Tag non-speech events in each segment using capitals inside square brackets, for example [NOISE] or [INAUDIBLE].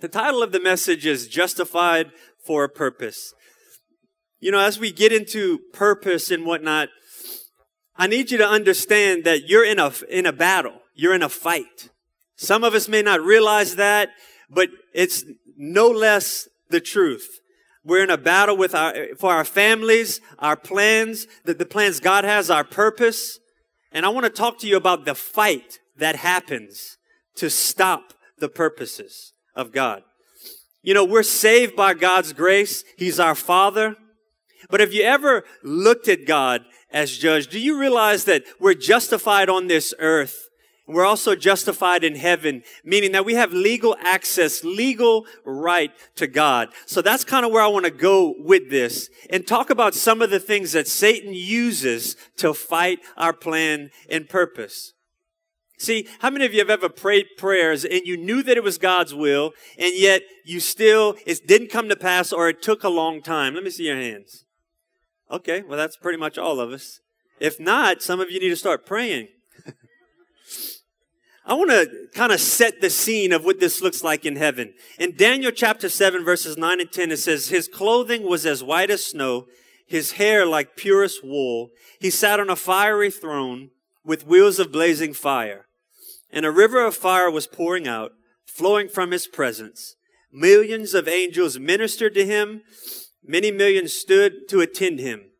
The title of the message is Justified for a Purpose. You know, as we get into purpose and whatnot, I need you to understand that you're in a, in a battle. You're in a fight. Some of us may not realize that, but it's no less the truth. We're in a battle with our, for our families, our plans, the, the plans God has, our purpose. And I want to talk to you about the fight that happens to stop the purposes of God. You know, we're saved by God's grace. He's our Father. But have you ever looked at God as judge? Do you realize that we're justified on this earth? We're also justified in heaven, meaning that we have legal access, legal right to God. So that's kind of where I want to go with this and talk about some of the things that Satan uses to fight our plan and purpose. See, how many of you have ever prayed prayers and you knew that it was God's will and yet you still, it didn't come to pass or it took a long time? Let me see your hands. Okay, well, that's pretty much all of us. If not, some of you need to start praying. [LAUGHS] I want to kind of set the scene of what this looks like in heaven. In Daniel chapter 7, verses 9 and 10, it says, His clothing was as white as snow, his hair like purest wool. He sat on a fiery throne with wheels of blazing fire. And a river of fire was pouring out, flowing from his presence. Millions of angels ministered to him. Many millions stood to attend him.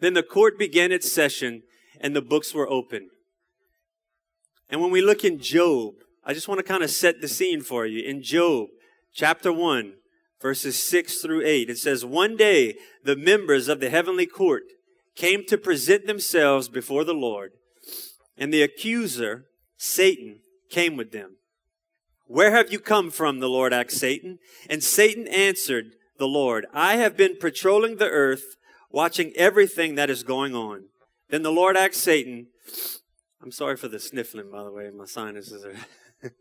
Then the court began its session and the books were opened. And when we look in Job, I just want to kind of set the scene for you. In Job chapter 1, verses 6 through 8, it says, One day the members of the heavenly court came to present themselves before the Lord, and the accuser, Satan, came with them. Where have you come from? The Lord asked Satan. And Satan answered the Lord, I have been patrolling the earth, watching everything that is going on. Then the Lord asked Satan, I'm sorry for the sniffling, by the way. My sinuses are. [LAUGHS]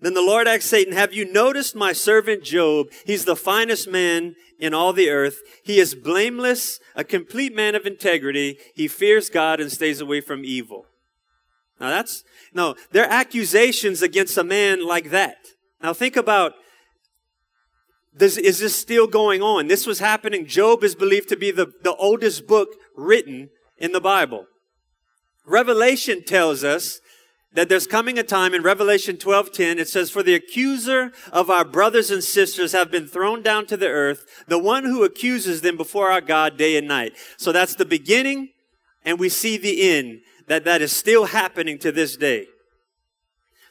then the Lord asked Satan, Have you noticed my servant Job? He's the finest man in all the earth. He is blameless, a complete man of integrity. He fears God and stays away from evil. Now that's, no, they're accusations against a man like that. Now think about, this, is this still going on? This was happening. Job is believed to be the, the oldest book written in the Bible. Revelation tells us that there's coming a time in Revelation 12:10 it says for the accuser of our brothers and sisters have been thrown down to the earth the one who accuses them before our God day and night. So that's the beginning and we see the end that that is still happening to this day.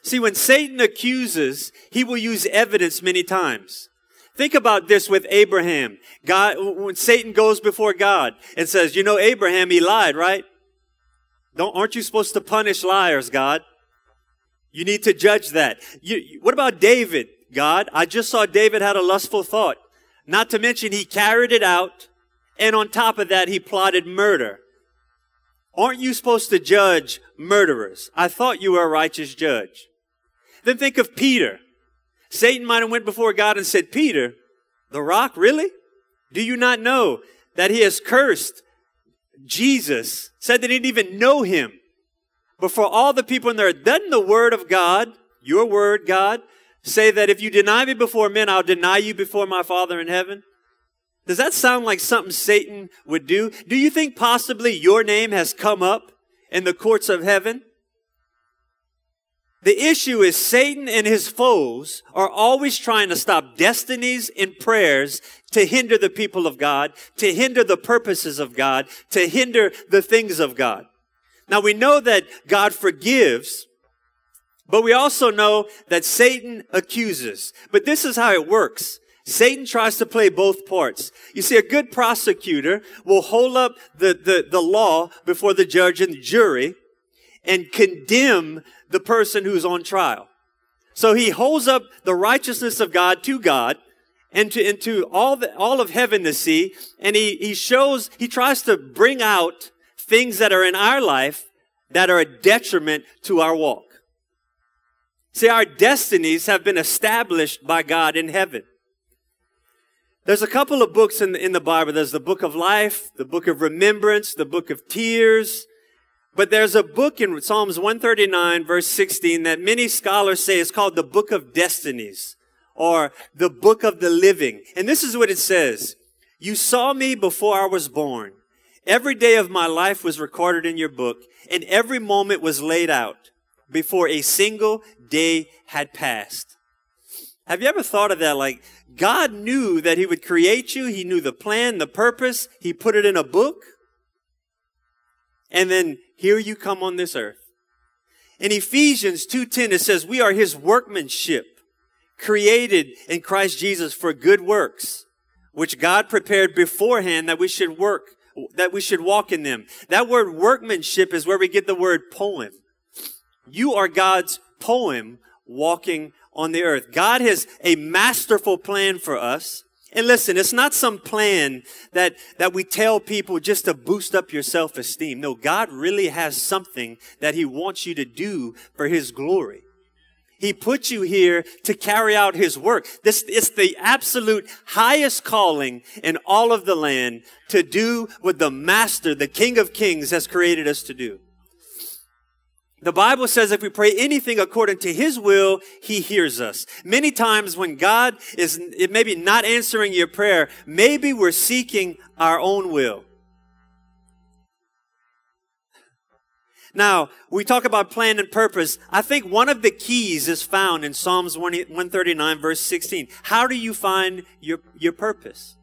See when Satan accuses he will use evidence many times. Think about this with Abraham. God when Satan goes before God and says, "You know Abraham he lied, right?" Don't, aren't you supposed to punish liars, God? You need to judge that. You, what about David, God? I just saw David had a lustful thought. Not to mention he carried it out. And on top of that, he plotted murder. Aren't you supposed to judge murderers? I thought you were a righteous judge. Then think of Peter. Satan might have went before God and said, Peter, the rock, really? Do you not know that he has cursed Jesus said they didn't even know him. But for all the people in there, doesn't the word of God, your word, God, say that if you deny me before men, I'll deny you before my Father in heaven? Does that sound like something Satan would do? Do you think possibly your name has come up in the courts of heaven? The issue is Satan and his foes are always trying to stop destinies and prayers to hinder the people of God, to hinder the purposes of God, to hinder the things of God. Now we know that God forgives, but we also know that Satan accuses. But this is how it works. Satan tries to play both parts. You see, a good prosecutor will hold up the, the, the law before the judge and the jury and condemn the person who's on trial. So he holds up the righteousness of God to God and to, into all the, all of heaven to see. And he, he shows, he tries to bring out things that are in our life that are a detriment to our walk. See, our destinies have been established by God in heaven. There's a couple of books in the, in the Bible. There's the book of life, the book of remembrance, the book of tears, but there's a book in Psalms 139 verse 16 that many scholars say is called the book of destinies or the book of the living. And this is what it says. You saw me before I was born. Every day of my life was recorded in your book and every moment was laid out before a single day had passed. Have you ever thought of that? Like, God knew that He would create you. He knew the plan, the purpose. He put it in a book. And then here you come on this earth. In Ephesians 2.10, it says, we are His workmanship, created in Christ Jesus for good works, which God prepared beforehand that we should work, that we should walk in them. That word workmanship is where we get the word poem. You are God's poem walking on the earth. God has a masterful plan for us. And listen, it's not some plan that, that we tell people just to boost up your self-esteem. No, God really has something that He wants you to do for His glory. He put you here to carry out His work. This, it's the absolute highest calling in all of the land to do what the Master, the King of Kings has created us to do. The Bible says if we pray anything according to His will, He hears us. Many times when God is maybe not answering your prayer, maybe we're seeking our own will. Now, we talk about plan and purpose. I think one of the keys is found in Psalms 139 verse 16. How do you find your, your purpose?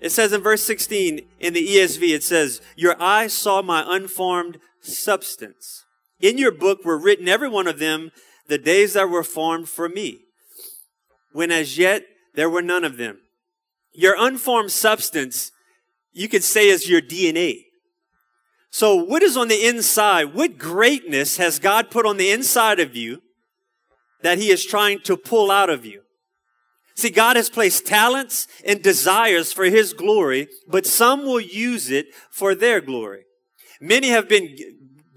It says in verse 16 in the ESV, it says, Your eyes saw my unformed substance. In your book were written, every one of them, the days that were formed for me, when as yet there were none of them. Your unformed substance, you could say is your DNA. So what is on the inside? What greatness has God put on the inside of you that he is trying to pull out of you? See, God has placed talents and desires for his glory, but some will use it for their glory. Many have been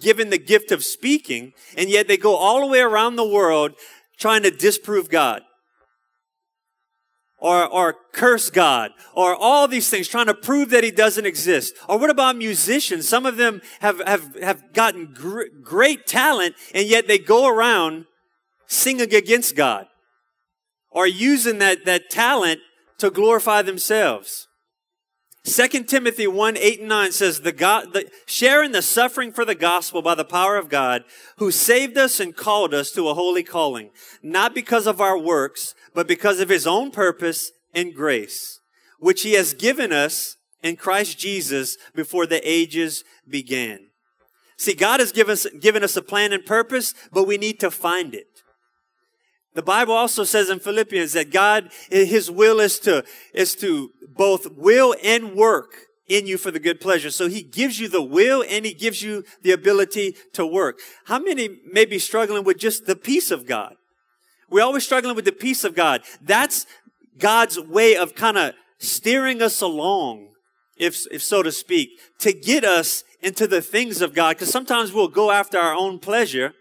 given the gift of speaking, and yet they go all the way around the world trying to disprove God. Or, or curse God, or all these things, trying to prove that He doesn't exist. Or what about musicians? Some of them have, have, have gotten gr- great talent, and yet they go around singing against God. Or using that, that talent to glorify themselves. 2 Timothy 1, 8 and 9 says, the God, the, sharing the suffering for the gospel by the power of God, who saved us and called us to a holy calling, not because of our works, but because of his own purpose and grace, which he has given us in Christ Jesus before the ages began. See, God has given us, given us a plan and purpose, but we need to find it. The Bible also says in Philippians that God, His will is to, is to both will and work in you for the good pleasure. So He gives you the will and He gives you the ability to work. How many may be struggling with just the peace of God? We're always struggling with the peace of God. That's God's way of kind of steering us along, if, if so to speak, to get us into the things of God. Because sometimes we'll go after our own pleasure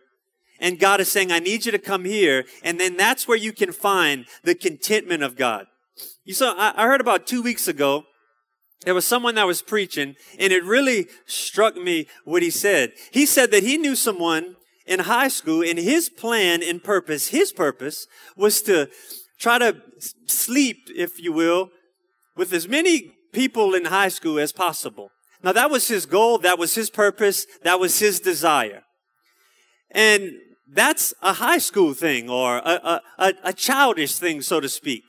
and God is saying, I need you to come here. And then that's where you can find the contentment of God. You saw, I heard about two weeks ago, there was someone that was preaching and it really struck me what he said. He said that he knew someone in high school and his plan and purpose, his purpose was to try to sleep, if you will, with as many people in high school as possible. Now that was his goal. That was his purpose. That was his desire. And that's a high school thing or a, a, a, childish thing, so to speak.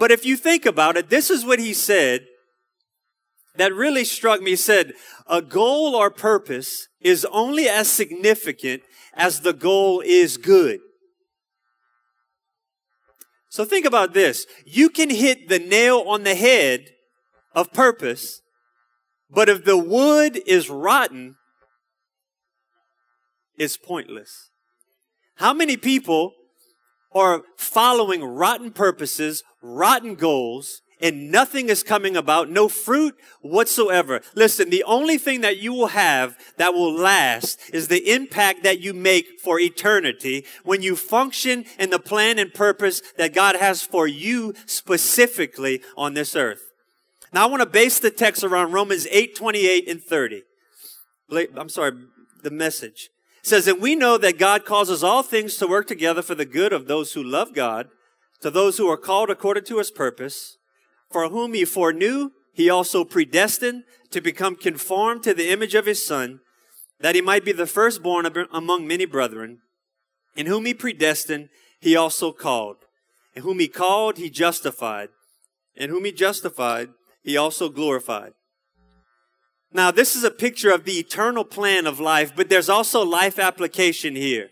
But if you think about it, this is what he said that really struck me. He said, a goal or purpose is only as significant as the goal is good. So think about this. You can hit the nail on the head of purpose, but if the wood is rotten, it's pointless. How many people are following rotten purposes, rotten goals, and nothing is coming about, no fruit whatsoever. Listen, the only thing that you will have that will last is the impact that you make for eternity when you function in the plan and purpose that God has for you specifically on this earth. Now I want to base the text around Romans 8, 28 and 30. I'm sorry, the message. Says, that we know that God causes all things to work together for the good of those who love God, to those who are called according to his purpose, for whom he foreknew, he also predestined to become conformed to the image of his son, that he might be the firstborn among many brethren. In whom he predestined, he also called. And whom he called, he justified. And whom he justified, he also glorified. Now, this is a picture of the eternal plan of life, but there's also life application here.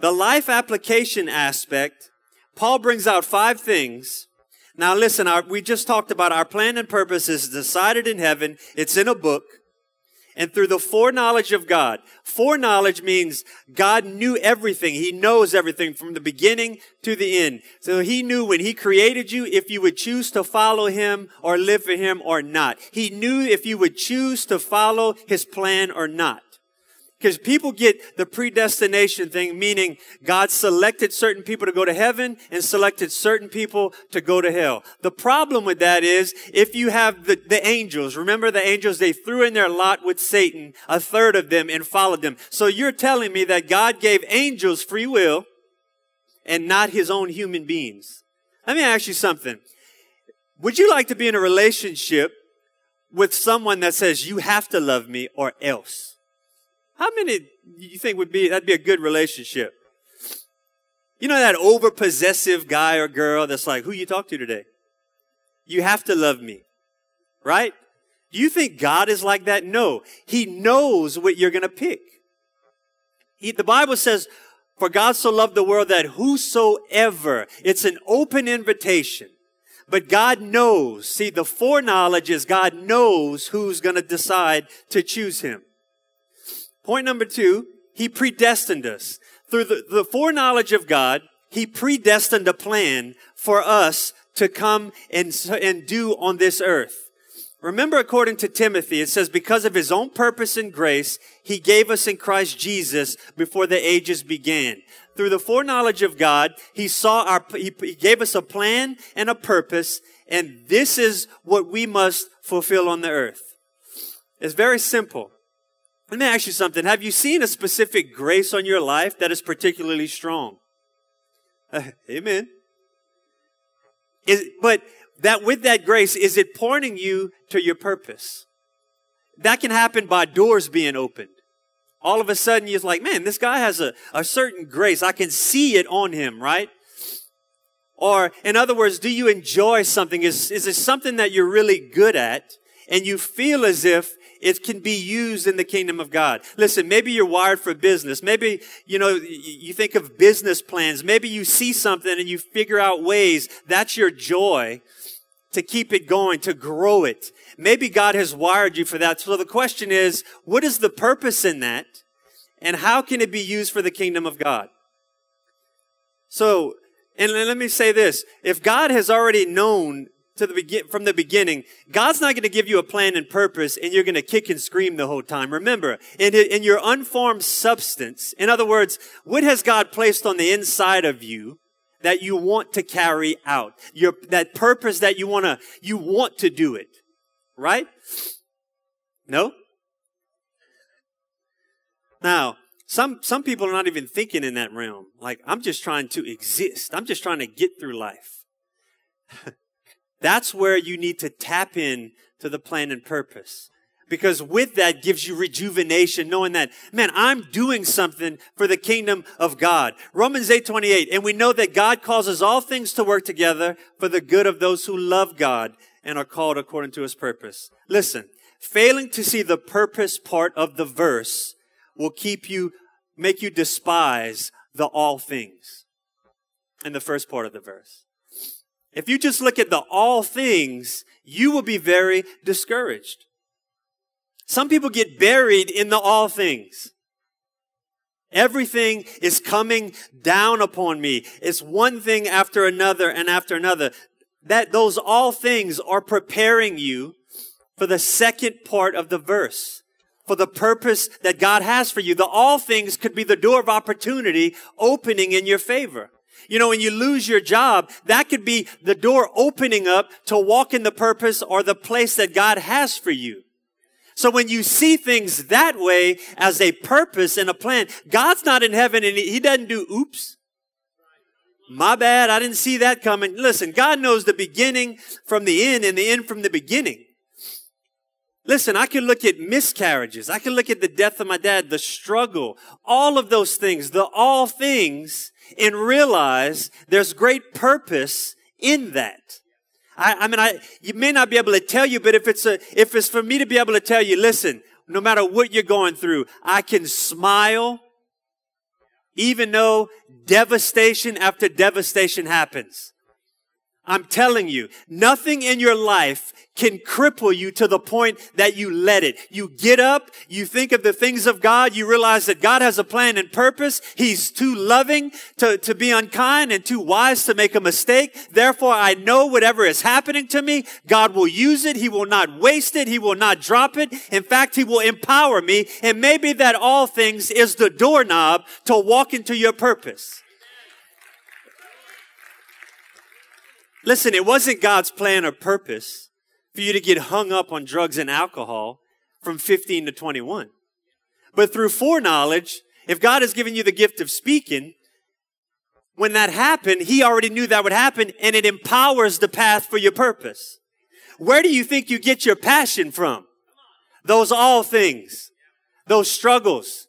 The life application aspect, Paul brings out five things. Now, listen, our, we just talked about our plan and purpose is decided in heaven. It's in a book and through the foreknowledge of God. Foreknowledge means God knew everything. He knows everything from the beginning to the end. So he knew when he created you if you would choose to follow him or live for him or not. He knew if you would choose to follow his plan or not. Because people get the predestination thing, meaning God selected certain people to go to heaven and selected certain people to go to hell. The problem with that is if you have the, the angels, remember the angels, they threw in their lot with Satan, a third of them, and followed them. So you're telling me that God gave angels free will and not his own human beings. Let me ask you something. Would you like to be in a relationship with someone that says, you have to love me or else? How many you think would be that'd be a good relationship? You know that over possessive guy or girl that's like, who you talk to today? You have to love me. Right? Do you think God is like that? No. He knows what you're going to pick. He, the Bible says, for God so loved the world that whosoever, it's an open invitation. But God knows. See, the foreknowledge is God knows who's going to decide to choose him. Point number two, he predestined us. Through the, the foreknowledge of God, he predestined a plan for us to come and, and do on this earth. Remember, according to Timothy, it says, because of his own purpose and grace, he gave us in Christ Jesus before the ages began. Through the foreknowledge of God, he saw our, he, he gave us a plan and a purpose, and this is what we must fulfill on the earth. It's very simple. Let me ask you something. Have you seen a specific grace on your life that is particularly strong? [LAUGHS] Amen. Is, but that with that grace, is it pointing you to your purpose? That can happen by doors being opened. All of a sudden, you're like, man, this guy has a, a certain grace. I can see it on him, right? Or, in other words, do you enjoy something? Is, is it something that you're really good at? And you feel as if it can be used in the kingdom of God. Listen, maybe you're wired for business. Maybe, you know, you think of business plans. Maybe you see something and you figure out ways. That's your joy to keep it going, to grow it. Maybe God has wired you for that. So the question is, what is the purpose in that? And how can it be used for the kingdom of God? So, and let me say this. If God has already known to the begin from the beginning, God's not going to give you a plan and purpose and you're going to kick and scream the whole time. Remember, in, in your unformed substance, in other words, what has God placed on the inside of you that you want to carry out? Your, that purpose that you want to, you want to do it. Right? No? Now, some, some people are not even thinking in that realm. Like, I'm just trying to exist. I'm just trying to get through life. [LAUGHS] That's where you need to tap in to the plan and purpose. Because with that gives you rejuvenation, knowing that, man, I'm doing something for the kingdom of God. Romans 8, 28. And we know that God causes all things to work together for the good of those who love God and are called according to his purpose. Listen, failing to see the purpose part of the verse will keep you, make you despise the all things in the first part of the verse. If you just look at the all things, you will be very discouraged. Some people get buried in the all things. Everything is coming down upon me. It's one thing after another and after another. That those all things are preparing you for the second part of the verse, for the purpose that God has for you. The all things could be the door of opportunity opening in your favor. You know, when you lose your job, that could be the door opening up to walk in the purpose or the place that God has for you. So when you see things that way as a purpose and a plan, God's not in heaven and he doesn't do oops. My bad. I didn't see that coming. Listen, God knows the beginning from the end and the end from the beginning. Listen, I can look at miscarriages. I can look at the death of my dad, the struggle, all of those things, the all things, and realize there's great purpose in that. I, I mean, I, you may not be able to tell you, but if it's a, if it's for me to be able to tell you, listen, no matter what you're going through, I can smile even though devastation after devastation happens. I'm telling you, nothing in your life can cripple you to the point that you let it. You get up, you think of the things of God, you realize that God has a plan and purpose. He's too loving to, to be unkind and too wise to make a mistake. Therefore, I know whatever is happening to me, God will use it. He will not waste it. He will not drop it. In fact, He will empower me. And maybe that all things is the doorknob to walk into your purpose. Listen, it wasn't God's plan or purpose for you to get hung up on drugs and alcohol from 15 to 21. But through foreknowledge, if God has given you the gift of speaking, when that happened, He already knew that would happen and it empowers the path for your purpose. Where do you think you get your passion from? Those all things, those struggles.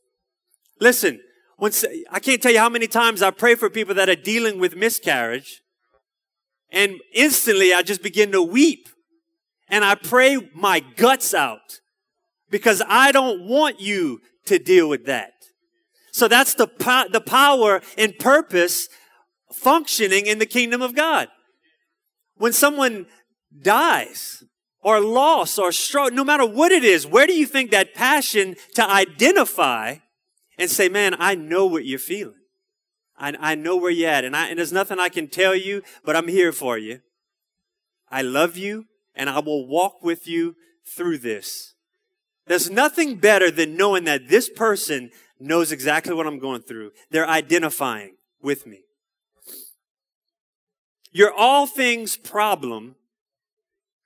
Listen, once, I can't tell you how many times I pray for people that are dealing with miscarriage and instantly I just begin to weep and I pray my guts out because I don't want you to deal with that. So that's the, po- the power and purpose functioning in the kingdom of God. When someone dies or lost or stroke, no matter what it is, where do you think that passion to identify and say, man, I know what you're feeling. I, I know where you're at, and, I, and there's nothing I can tell you, but I'm here for you. I love you, and I will walk with you through this. There's nothing better than knowing that this person knows exactly what I'm going through. They're identifying with me. Your all things problem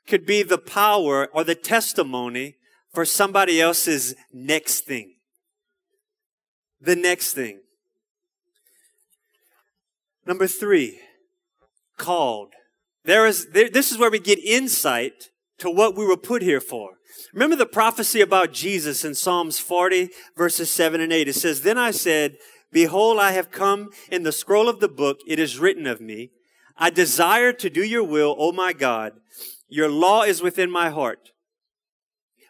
could be the power or the testimony for somebody else's next thing. The next thing. Number three, called. There is, there, this is where we get insight to what we were put here for. Remember the prophecy about Jesus in Psalms 40 verses 7 and 8. It says, Then I said, Behold, I have come in the scroll of the book. It is written of me. I desire to do your will, O my God. Your law is within my heart.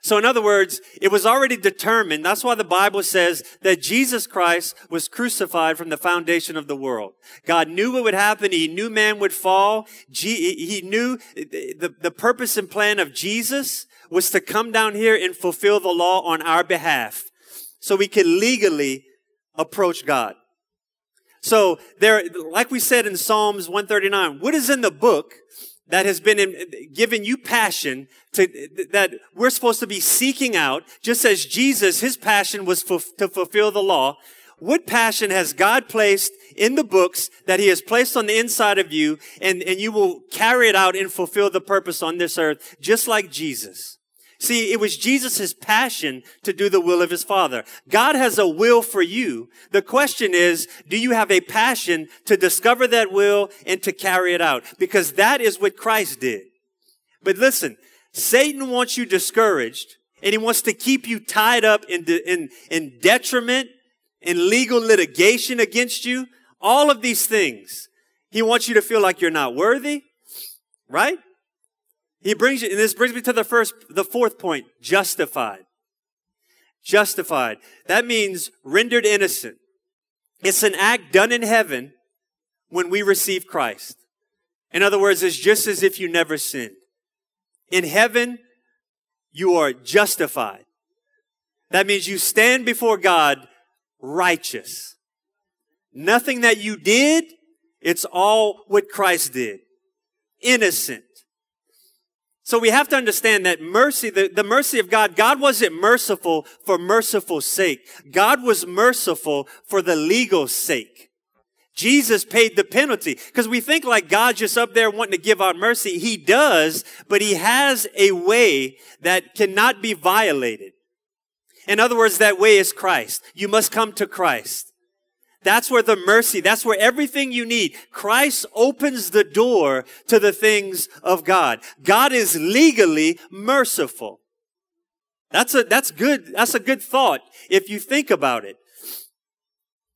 So in other words, it was already determined. That's why the Bible says that Jesus Christ was crucified from the foundation of the world. God knew what would happen. He knew man would fall. He knew the, the purpose and plan of Jesus was to come down here and fulfill the law on our behalf so we could legally approach God. So there, like we said in Psalms 139, what is in the book that has been given you passion to, that we're supposed to be seeking out, just as Jesus, his passion was for, to fulfill the law. What passion has God placed in the books that he has placed on the inside of you and, and you will carry it out and fulfill the purpose on this earth, just like Jesus? See, it was Jesus' passion to do the will of his Father. God has a will for you. The question is, do you have a passion to discover that will and to carry it out? Because that is what Christ did. But listen, Satan wants you discouraged and he wants to keep you tied up in, de- in, in detriment, in legal litigation against you. All of these things. He wants you to feel like you're not worthy, right? He brings you, and this brings me to the first, the fourth point, justified. Justified. That means rendered innocent. It's an act done in heaven when we receive Christ. In other words, it's just as if you never sinned. In heaven, you are justified. That means you stand before God righteous. Nothing that you did, it's all what Christ did. Innocent. So we have to understand that mercy, the, the mercy of God, God wasn't merciful for merciful sake. God was merciful for the legal sake. Jesus paid the penalty because we think like God just up there wanting to give out mercy. He does, but he has a way that cannot be violated. In other words, that way is Christ. You must come to Christ. That's where the mercy, that's where everything you need. Christ opens the door to the things of God. God is legally merciful. That's a, that's good. That's a good thought if you think about it.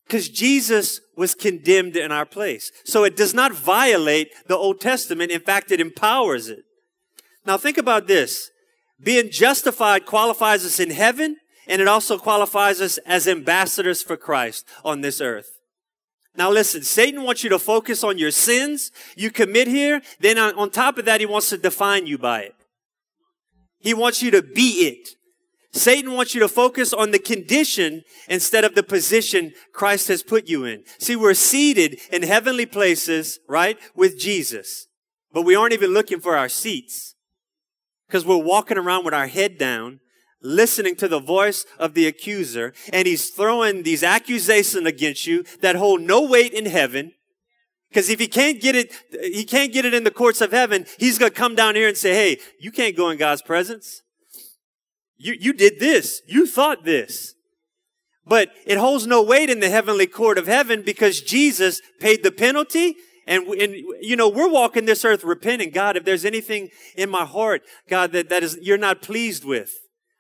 Because Jesus was condemned in our place. So it does not violate the Old Testament. In fact, it empowers it. Now think about this. Being justified qualifies us in heaven and it also qualifies us as ambassadors for Christ on this earth. Now listen, Satan wants you to focus on your sins you commit here. Then on, top of that, he wants to define you by it. He wants you to be it. Satan wants you to focus on the condition instead of the position Christ has put you in. See, we're seated in heavenly places, right, with Jesus. But we aren't even looking for our seats because we're walking around with our head down listening to the voice of the accuser and he's throwing these accusations against you that hold no weight in heaven. Because if he can't get it, he can't get it in the courts of heaven, he's going to come down here and say, Hey, you can't go in God's presence. You, you did this. You thought this. But it holds no weight in the heavenly court of heaven because Jesus paid the penalty. And, and, you know, we're walking this earth repenting. God, if there's anything in my heart, God, that, that is, you're not pleased with,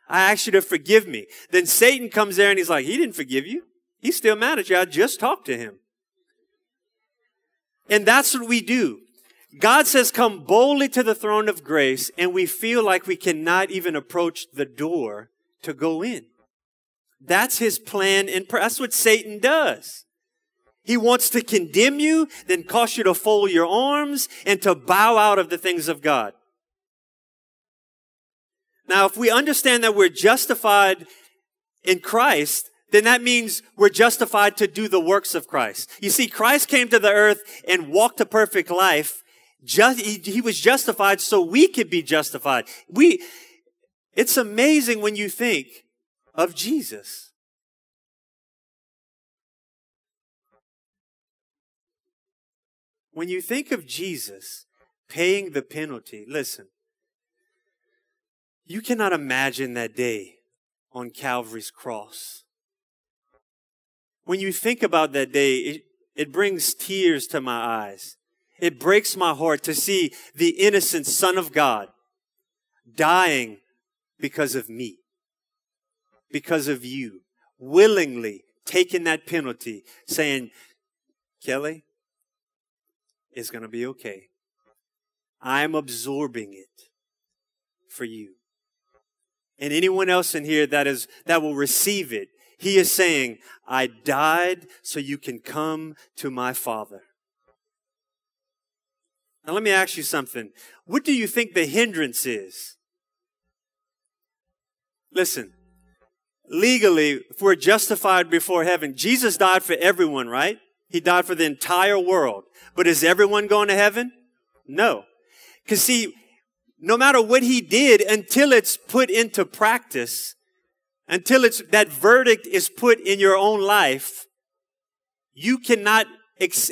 I ask you to forgive me. Then Satan comes there and he's like, he didn't forgive you. He's still mad at you. I just talked to him. And that's what we do. God says, come boldly to the throne of grace, and we feel like we cannot even approach the door to go in. That's his plan, and that's what Satan does. He wants to condemn you, then cause you to fold your arms and to bow out of the things of God. Now, if we understand that we're justified in Christ, then that means we're justified to do the works of Christ. You see, Christ came to the earth and walked a perfect life. Just, he, he was justified so we could be justified. We, it's amazing when you think of Jesus. When you think of Jesus paying the penalty, listen, you cannot imagine that day on Calvary's cross. When you think about that day, it, it brings tears to my eyes. It breaks my heart to see the innocent Son of God dying because of me, because of you, willingly taking that penalty, saying, Kelly, it's going to be okay. I'm absorbing it for you and anyone else in here that is, that will receive it. He is saying, I died so you can come to my Father. Now let me ask you something. What do you think the hindrance is? Listen, legally, if we're justified before heaven, Jesus died for everyone, right? He died for the entire world. But is everyone going to heaven? No. Because see, no matter what he did until it's put into practice, until it's, that verdict is put in your own life, you cannot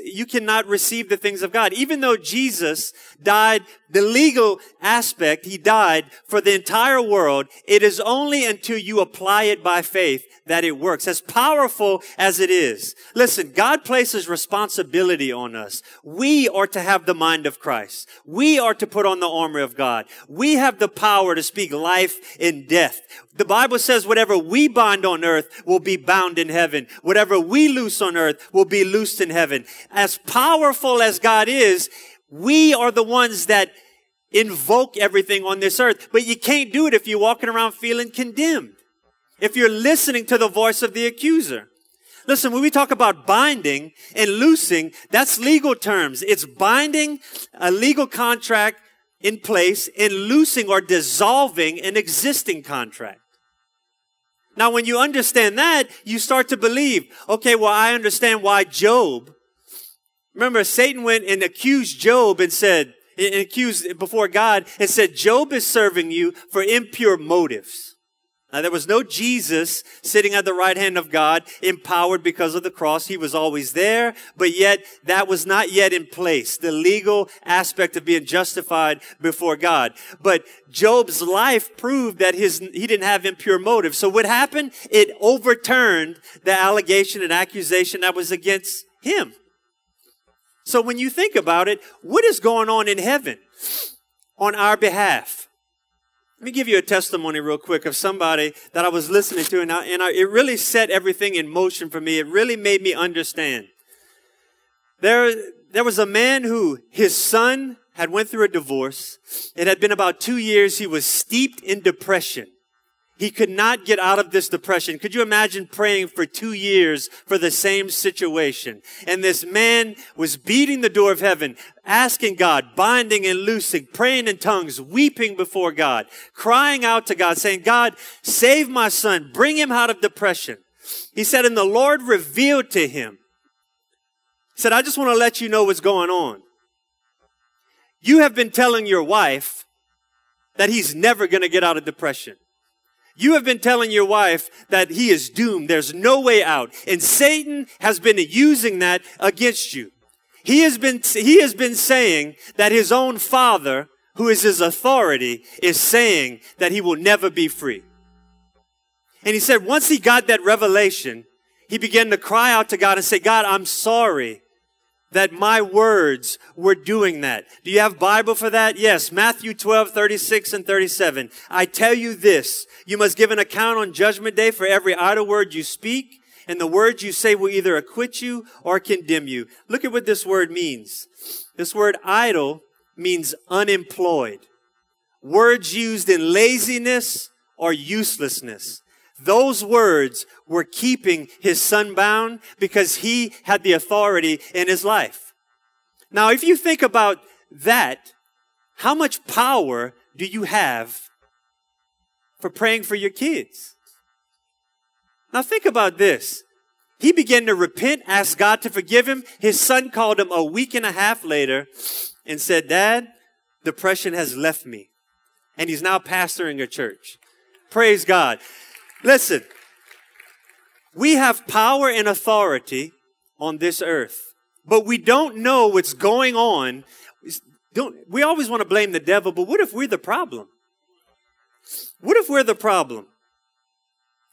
you cannot receive the things of God. Even though Jesus died, the legal aspect, he died for the entire world, it is only until you apply it by faith that it works. As powerful as it is. Listen, God places responsibility on us. We are to have the mind of Christ. We are to put on the armor of God. We have the power to speak life and death. The Bible says whatever we bind on earth will be bound in heaven. Whatever we loose on earth will be loosed in heaven. As powerful as God is, we are the ones that invoke everything on this earth. But you can't do it if you're walking around feeling condemned. If you're listening to the voice of the accuser. Listen, when we talk about binding and loosing, that's legal terms. It's binding a legal contract in place and loosing or dissolving an existing contract. Now, when you understand that, you start to believe, okay, well, I understand why Job, remember, Satan went and accused Job and said, and accused before God and said, Job is serving you for impure motives. Now, there was no Jesus sitting at the right hand of God, empowered because of the cross. He was always there, but yet that was not yet in place. The legal aspect of being justified before God. But Job's life proved that his, he didn't have impure motives. So what happened? It overturned the allegation and accusation that was against him. So when you think about it, what is going on in heaven on our behalf? Let me give you a testimony real quick of somebody that I was listening to, and, I, and I, it really set everything in motion for me. It really made me understand. There, there was a man who his son had went through a divorce. It had been about two years. He was steeped in depression. He could not get out of this depression. Could you imagine praying for two years for the same situation? And this man was beating the door of heaven, asking God, binding and loosing, praying in tongues, weeping before God, crying out to God, saying, God, save my son, bring him out of depression. He said, and the Lord revealed to him, he said, I just want to let you know what's going on. You have been telling your wife that he's never going to get out of depression. You have been telling your wife that he is doomed. There's no way out. And Satan has been using that against you. He has been, he has been saying that his own father, who is his authority, is saying that he will never be free. And he said once he got that revelation, he began to cry out to God and say, God, I'm sorry that my words were doing that. Do you have Bible for that? Yes. Matthew 12, 36 and 37. I tell you this, you must give an account on judgment day for every idle word you speak, and the words you say will either acquit you or condemn you. Look at what this word means. This word idle means unemployed. Words used in laziness or uselessness. Those words were keeping his son bound because he had the authority in his life. Now, if you think about that, how much power do you have for praying for your kids? Now, think about this. He began to repent, ask God to forgive him. His son called him a week and a half later and said, Dad, depression has left me. And he's now pastoring a church. Praise God. Listen, we have power and authority on this earth, but we don't know what's going on. Don't, we always want to blame the devil, but what if we're the problem? What if we're the problem?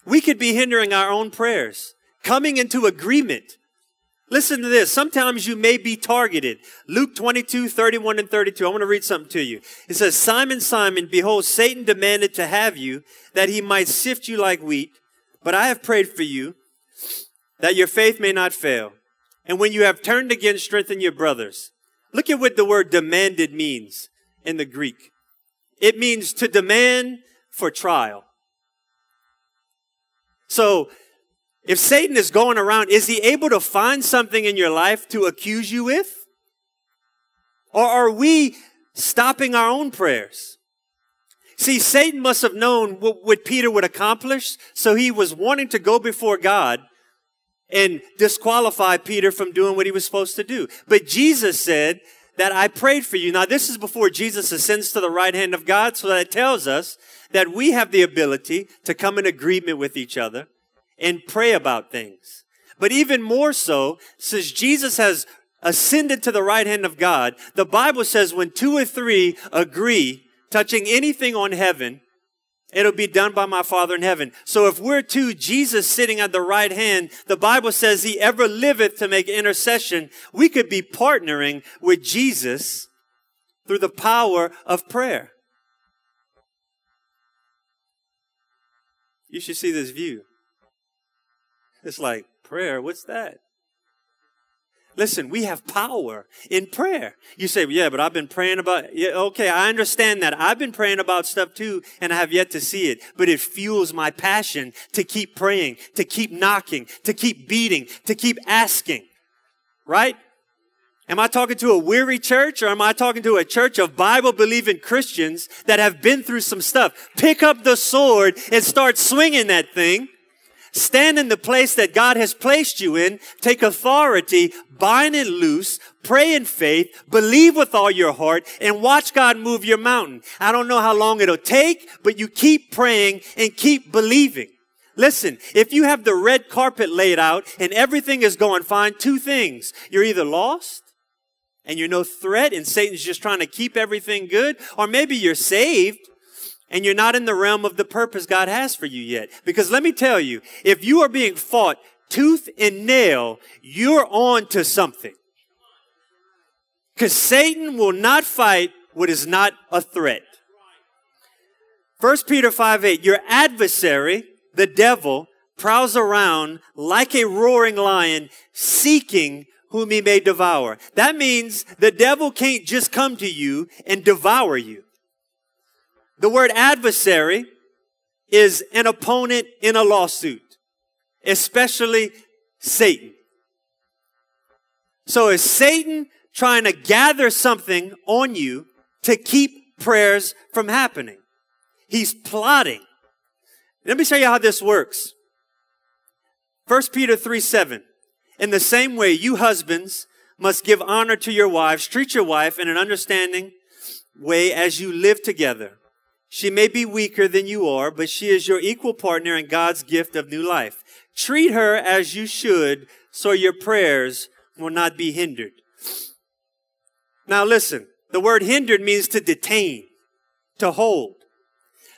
We could be hindering our own prayers, coming into agreement. Listen to this. Sometimes you may be targeted. Luke 22, 31 and 32. I want to read something to you. It says, Simon, Simon, behold, Satan demanded to have you that he might sift you like wheat. But I have prayed for you that your faith may not fail. And when you have turned again, strengthen your brothers. Look at what the word demanded means in the Greek. It means to demand for trial. So, if Satan is going around, is he able to find something in your life to accuse you with? Or are we stopping our own prayers? See, Satan must have known what, what Peter would accomplish, so he was wanting to go before God and disqualify Peter from doing what he was supposed to do. But Jesus said that I prayed for you. Now, this is before Jesus ascends to the right hand of God, so that tells us that we have the ability to come in agreement with each other and pray about things. But even more so, since Jesus has ascended to the right hand of God, the Bible says when two or three agree touching anything on heaven, it'll be done by my Father in heaven. So if we're two, Jesus sitting at the right hand, the Bible says he ever liveth to make intercession. We could be partnering with Jesus through the power of prayer. You should see this view. It's like, prayer, what's that? Listen, we have power in prayer. You say, yeah, but I've been praying about, yeah, okay, I understand that. I've been praying about stuff too, and I have yet to see it, but it fuels my passion to keep praying, to keep knocking, to keep beating, to keep asking. Right? Am I talking to a weary church or am I talking to a church of Bible believing Christians that have been through some stuff? Pick up the sword and start swinging that thing stand in the place that God has placed you in, take authority, bind and loose, pray in faith, believe with all your heart, and watch God move your mountain. I don't know how long it'll take, but you keep praying and keep believing. Listen, if you have the red carpet laid out and everything is going fine, two things. You're either lost and you're no threat and Satan's just trying to keep everything good, or maybe you're saved and you're not in the realm of the purpose God has for you yet. Because let me tell you, if you are being fought tooth and nail, you're on to something. Because Satan will not fight what is not a threat. 1 Peter 5 8, your adversary, the devil, prowls around like a roaring lion, seeking whom he may devour. That means the devil can't just come to you and devour you. The word adversary is an opponent in a lawsuit, especially Satan. So is Satan trying to gather something on you to keep prayers from happening? He's plotting. Let me show you how this works. 1 Peter 3 7. In the same way, you husbands must give honor to your wives. Treat your wife in an understanding way as you live together. She may be weaker than you are, but she is your equal partner in God's gift of new life. Treat her as you should so your prayers will not be hindered. Now listen, the word hindered means to detain, to hold.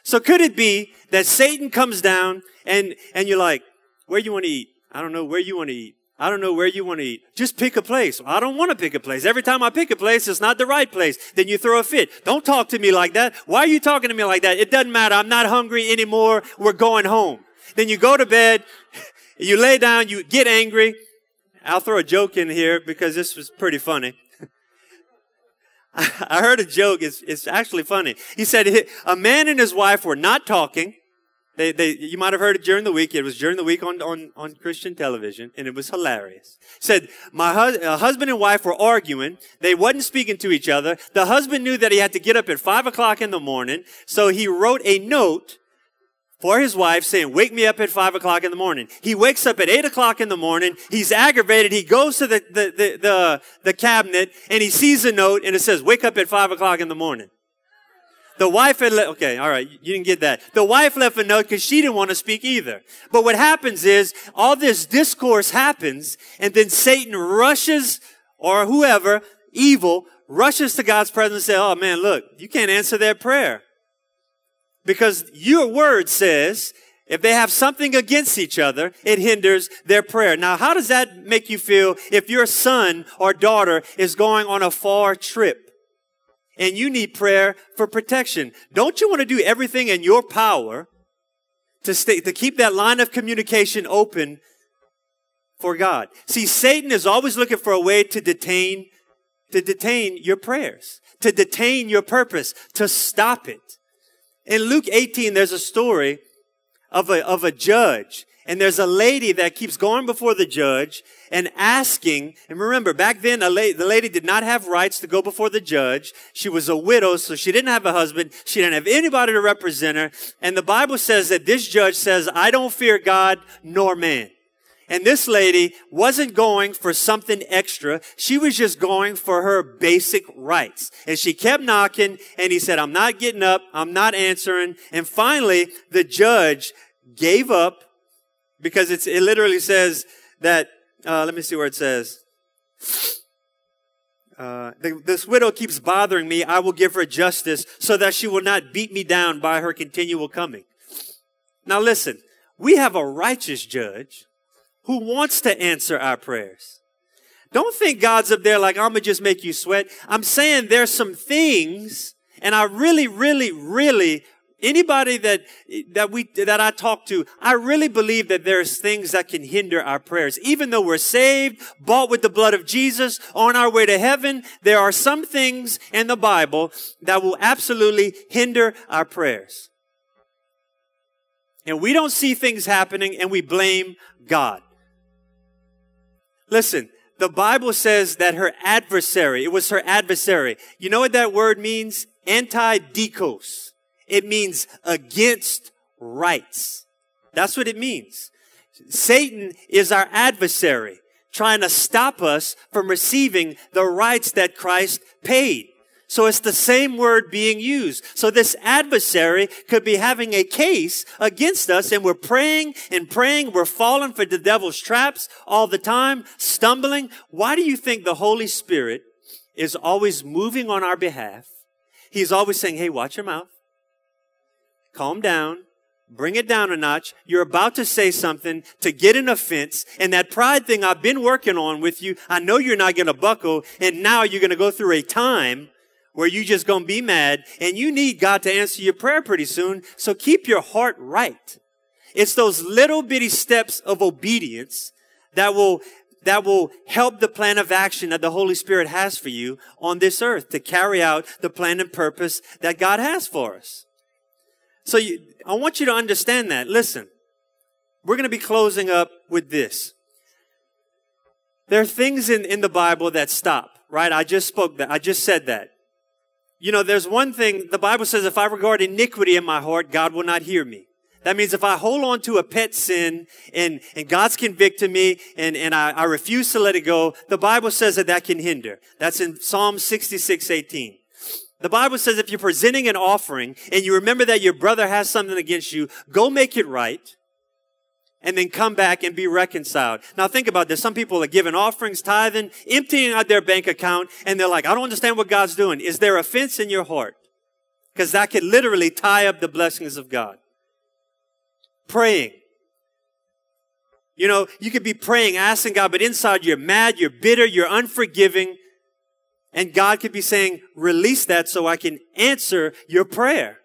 So could it be that Satan comes down and, and you're like, where you want to eat? I don't know where you want to eat. I don't know where you want to eat. Just pick a place. I don't want to pick a place. Every time I pick a place, it's not the right place. Then you throw a fit. Don't talk to me like that. Why are you talking to me like that? It doesn't matter. I'm not hungry anymore. We're going home. Then you go to bed. [LAUGHS] You lay down. You get angry. I'll throw a joke in here because this was pretty funny. [LAUGHS] I heard a joke. It's, it's actually funny. He said a man and his wife were not talking. They, they, you might have heard it during the week. It was during the week on, on, on Christian television, and it was hilarious. Said, my hus- uh, husband and wife were arguing. They wasn't speaking to each other. The husband knew that he had to get up at five o'clock in the morning, so he wrote a note for his wife saying, wake me up at five o'clock in the morning. He wakes up at eight o'clock in the morning. He's aggravated. He goes to the, the, the, the, the cabinet and he sees a note and it says, wake up at five o'clock in the morning. The wife had left, okay, all right, you didn't get that. The wife left a note because she didn't want to speak either. But what happens is all this discourse happens and then Satan rushes or whoever, evil, rushes to God's presence and says, oh man, look, you can't answer their prayer. Because your word says, if they have something against each other, it hinders their prayer. Now, how does that make you feel if your son or daughter is going on a far trip and you need prayer for protection? Don't you want to do everything in your power to stay, to keep that line of communication open for God? See, Satan is always looking for a way to detain, to detain your prayers, to detain your purpose, to stop it. In Luke 18, there's a story of a, of a judge. And there's a lady that keeps going before the judge and asking, and remember, back then, la- the lady did not have rights to go before the judge. She was a widow, so she didn't have a husband. She didn't have anybody to represent her. And the Bible says that this judge says, I don't fear God nor man. And this lady wasn't going for something extra. She was just going for her basic rights. And she kept knocking and he said, I'm not getting up. I'm not answering. And finally, the judge gave up because it literally says that, uh, let me see where it says. Uh, this widow keeps bothering me. I will give her justice so that she will not beat me down by her continual coming. Now listen, we have a righteous judge who wants to answer our prayers. Don't think God's up there like, I'm gonna just make you sweat. I'm saying there's some things, and I really, really, really, anybody that, that we, that I talk to, I really believe that there's things that can hinder our prayers. Even though we're saved, bought with the blood of Jesus, on our way to heaven, there are some things in the Bible that will absolutely hinder our prayers. And we don't see things happening and we blame God. Listen, the Bible says that her adversary, it was her adversary. You know what that word means? Anti-dikos. It means against rights. That's what it means. Satan is our adversary, trying to stop us from receiving the rights that Christ paid. So it's the same word being used. So this adversary could be having a case against us and we're praying and praying. We're falling for the devil's traps all the time, stumbling. Why do you think the Holy Spirit is always moving on our behalf? He's always saying, Hey, watch your mouth. Calm down. Bring it down a notch. You're about to say something to get an offense. And that pride thing I've been working on with you, I know you're not going to buckle. And now you're going to go through a time where you're just gonna be mad and you need God to answer your prayer pretty soon. So keep your heart right. It's those little bitty steps of obedience that will that will help the plan of action that the Holy Spirit has for you on this earth to carry out the plan and purpose that God has for us. So you, I want you to understand that. Listen, we're going to be closing up with this. There are things in, in the Bible that stop, right? I just spoke that. I just said that. You know, there's one thing, the Bible says, if I regard iniquity in my heart, God will not hear me. That means if I hold on to a pet sin and, and God's convicted me and, and I, I refuse to let it go, the Bible says that that can hinder. That's in Psalm 66, 18. The Bible says if you're presenting an offering and you remember that your brother has something against you, go make it right and then come back and be reconciled. Now think about this. Some people are giving offerings, tithing, emptying out their bank account, and they're like, I don't understand what God's doing. Is there offense in your heart? Because that could literally tie up the blessings of God. Praying. You know, you could be praying, asking God, but inside you're mad, you're bitter, you're unforgiving. And God could be saying, release that so I can answer your prayer.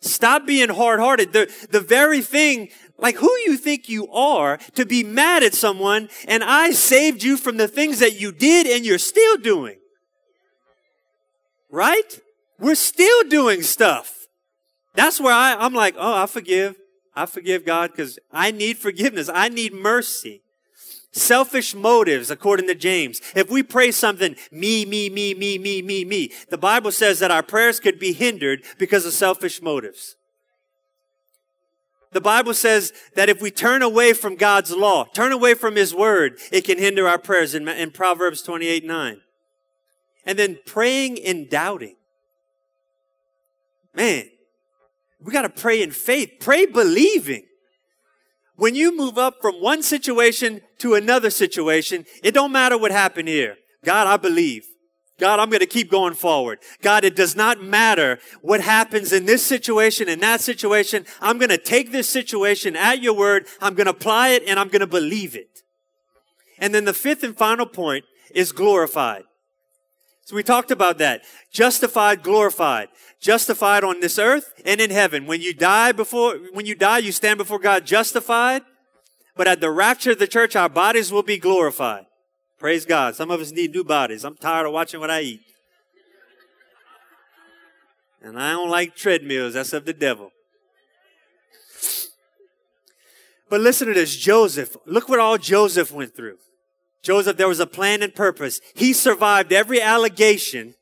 Stop being hard hearted. The, the very thing like who you think you are to be mad at someone and I saved you from the things that you did and you're still doing. Right? We're still doing stuff. That's where I, I'm like, oh, I forgive. I forgive God because I need forgiveness. I need mercy. Selfish motives, according to James. If we pray something, me, me, me, me, me, me, me, the Bible says that our prayers could be hindered because of selfish motives. The Bible says that if we turn away from God's law, turn away from His word, it can hinder our prayers in, in Proverbs 28 9. And then praying and doubting. Man, we got to pray in faith. Pray believing. When you move up from one situation to another situation, it don't matter what happened here. God, I believe. God, I'm going to keep going forward. God, it does not matter what happens in this situation, in that situation. I'm going to take this situation at your word. I'm going to apply it and I'm going to believe it. And then the fifth and final point is glorified. So we talked about that. Justified, glorified. Justified on this earth and in heaven. When you die before, when you die, you stand before God justified. But at the rapture of the church, our bodies will be glorified. Praise God. Some of us need new bodies. I'm tired of watching what I eat. And I don't like treadmills. That's of the devil. But listen to this. Joseph. Look what all Joseph went through. Joseph, there was a plan and purpose. He survived every allegation,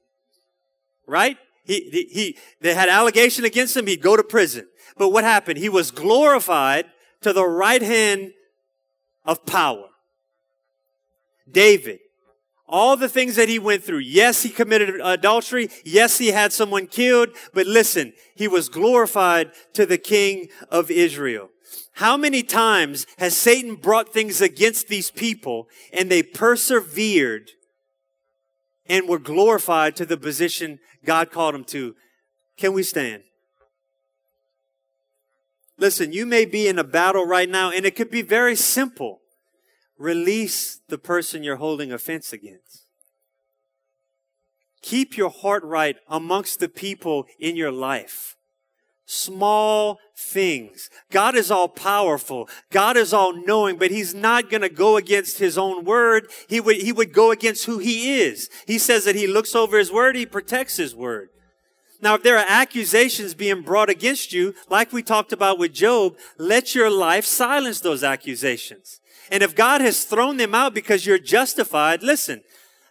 right? He, he, he, they had allegation against him. He'd go to prison. But what happened? He was glorified to the right hand of power. David, all the things that he went through. Yes, he committed adultery. Yes, he had someone killed. But listen, he was glorified to the king of Israel. How many times has Satan brought things against these people and they persevered and were glorified to the position God called them to? Can we stand? Listen, you may be in a battle right now and it could be very simple. Release the person you're holding offense against. Keep your heart right amongst the people in your life. Small things. God is all powerful. God is all knowing, but he's not going to go against his own word. He would, he would go against who he is. He says that he looks over his word. He protects his word. Now, if there are accusations being brought against you, like we talked about with Job, let your life silence those accusations. And if God has thrown them out because you're justified, listen,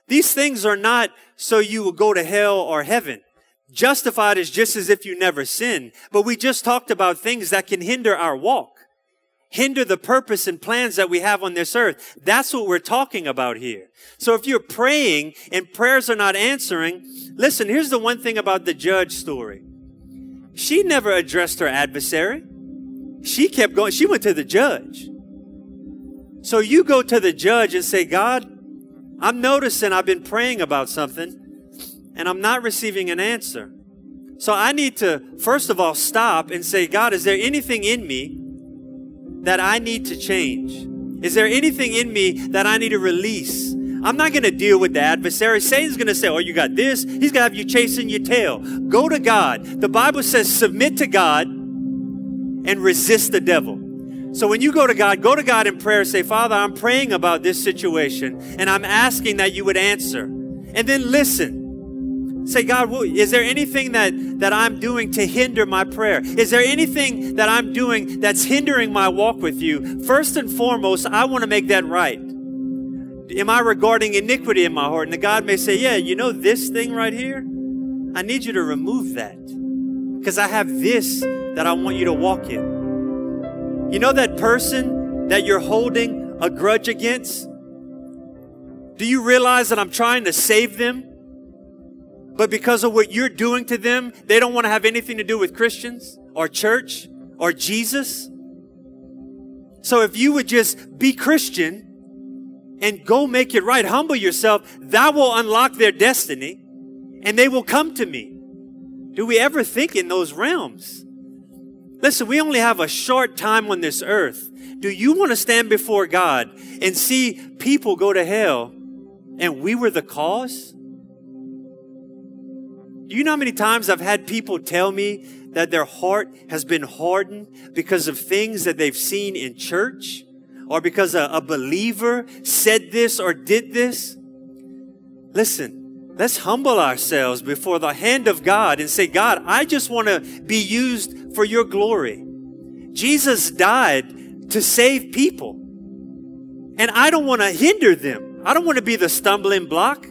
these things are not so you will go to hell or heaven. Justified is just as if you never sinned. But we just talked about things that can hinder our walk, hinder the purpose and plans that we have on this earth. That's what we're talking about here. So if you're praying and prayers are not answering, listen, here's the one thing about the judge story. She never addressed her adversary. She kept going. She went to the judge. So you go to the judge and say, God, I'm noticing I've been praying about something and I'm not receiving an answer. So I need to, first of all, stop and say, God, is there anything in me that I need to change? Is there anything in me that I need to release? I'm not going to deal with the adversary. Satan's going to say, Oh, you got this. He's going to have you chasing your tail. Go to God. The Bible says, submit to God and resist the devil. So when you go to God, go to God in prayer. Say, Father, I'm praying about this situation and I'm asking that you would answer. And then listen. Say, God, is there anything that, that I'm doing to hinder my prayer? Is there anything that I'm doing that's hindering my walk with you? First and foremost, I want to make that right. Am I regarding iniquity in my heart? And the God may say, Yeah, you know this thing right here? I need you to remove that. Because I have this that I want you to walk in. You know that person that you're holding a grudge against? Do you realize that I'm trying to save them? But because of what you're doing to them, they don't want to have anything to do with Christians or church or Jesus. So if you would just be Christian and go make it right, humble yourself, that will unlock their destiny and they will come to me. Do we ever think in those realms? Listen, we only have a short time on this earth. Do you want to stand before God and see people go to hell and we were the cause? Do you know how many times I've had people tell me that their heart has been hardened because of things that they've seen in church or because a, a believer said this or did this? Listen, let's humble ourselves before the hand of God and say, God, I just want to be used for your glory. Jesus died to save people. And I don't want to hinder them. I don't want to be the stumbling block,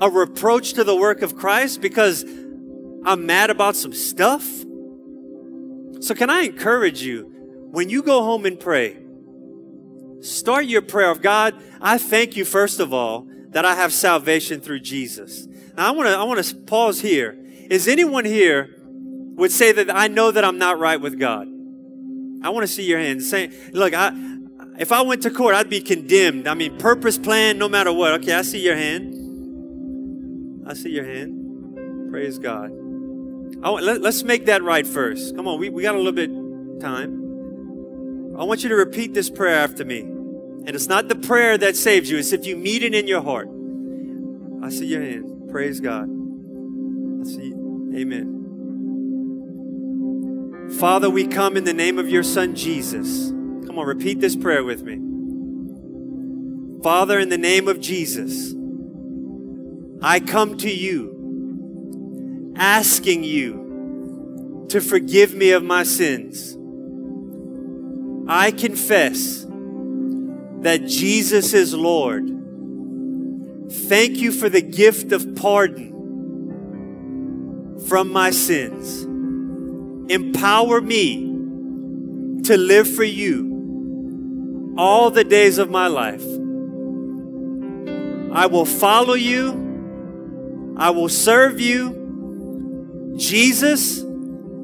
a reproach to the work of Christ because I'm mad about some stuff. So, can I encourage you when you go home and pray, start your prayer of God, I thank you, first of all, that I have salvation through Jesus. Now, I want to I want to pause here. Is anyone here would say that I know that I'm not right with God. I want to see your hand. Say, look, I, if I went to court, I'd be condemned. I mean, purpose, plan, no matter what. Okay, I see your hand. I see your hand. Praise God. Want, let, us make that right first. Come on, we, we got a little bit time. I want you to repeat this prayer after me. And it's not the prayer that saves you, it's if you meet it in your heart. I see your hand. Praise God. I see. Amen. Father, we come in the name of your Son, Jesus. Come on, repeat this prayer with me. Father, in the name of Jesus, I come to you asking you to forgive me of my sins. I confess that Jesus is Lord. Thank you for the gift of pardon from my sins. Empower me to live for you all the days of my life. I will follow you. I will serve you. Jesus,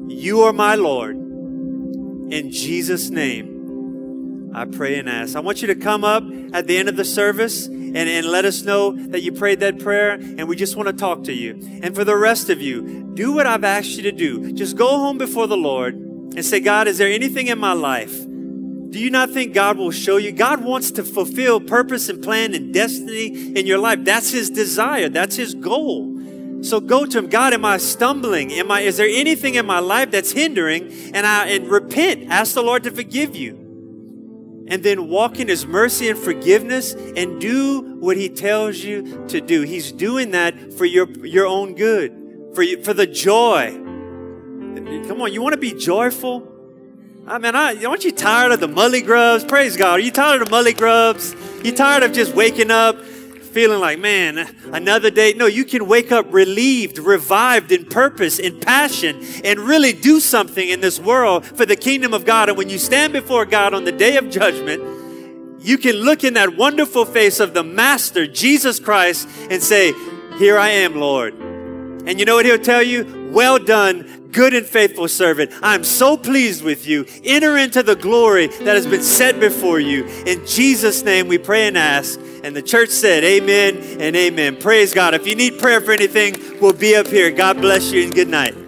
you are my Lord. In Jesus' name, I pray and ask. I want you to come up at the end of the service and, and let us know that you prayed that prayer and we just want to talk to you. And for the rest of you, do what I've asked you to do. Just go home before the Lord and say, God, is there anything in my life? Do you not think God will show you? God wants to fulfill purpose and plan and destiny in your life. That's his desire. That's his goal. So go to him. God, am I stumbling? Am I, is there anything in my life that's hindering? And I, and repent. Ask the Lord to forgive you and then walk in his mercy and forgiveness and do what he tells you to do. He's doing that for your, your own good, for, you, for the joy. Come on, you want to be joyful? Ah, I mean, I, aren't you tired of the mully grubs? Praise God. Are you tired of the mully grubs? You tired of just waking up feeling like, man, another day. No, you can wake up relieved, revived in purpose, in passion, and really do something in this world for the kingdom of God. And when you stand before God on the day of judgment, you can look in that wonderful face of the Master, Jesus Christ, and say, Here I am, Lord. And you know what he'll tell you? Well done, good and faithful servant. I'm so pleased with you. Enter into the glory that has been set before you. In Jesus' name we pray and ask. And the church said, Amen and amen. Praise God. If you need prayer for anything, we'll be up here. God bless you and good night.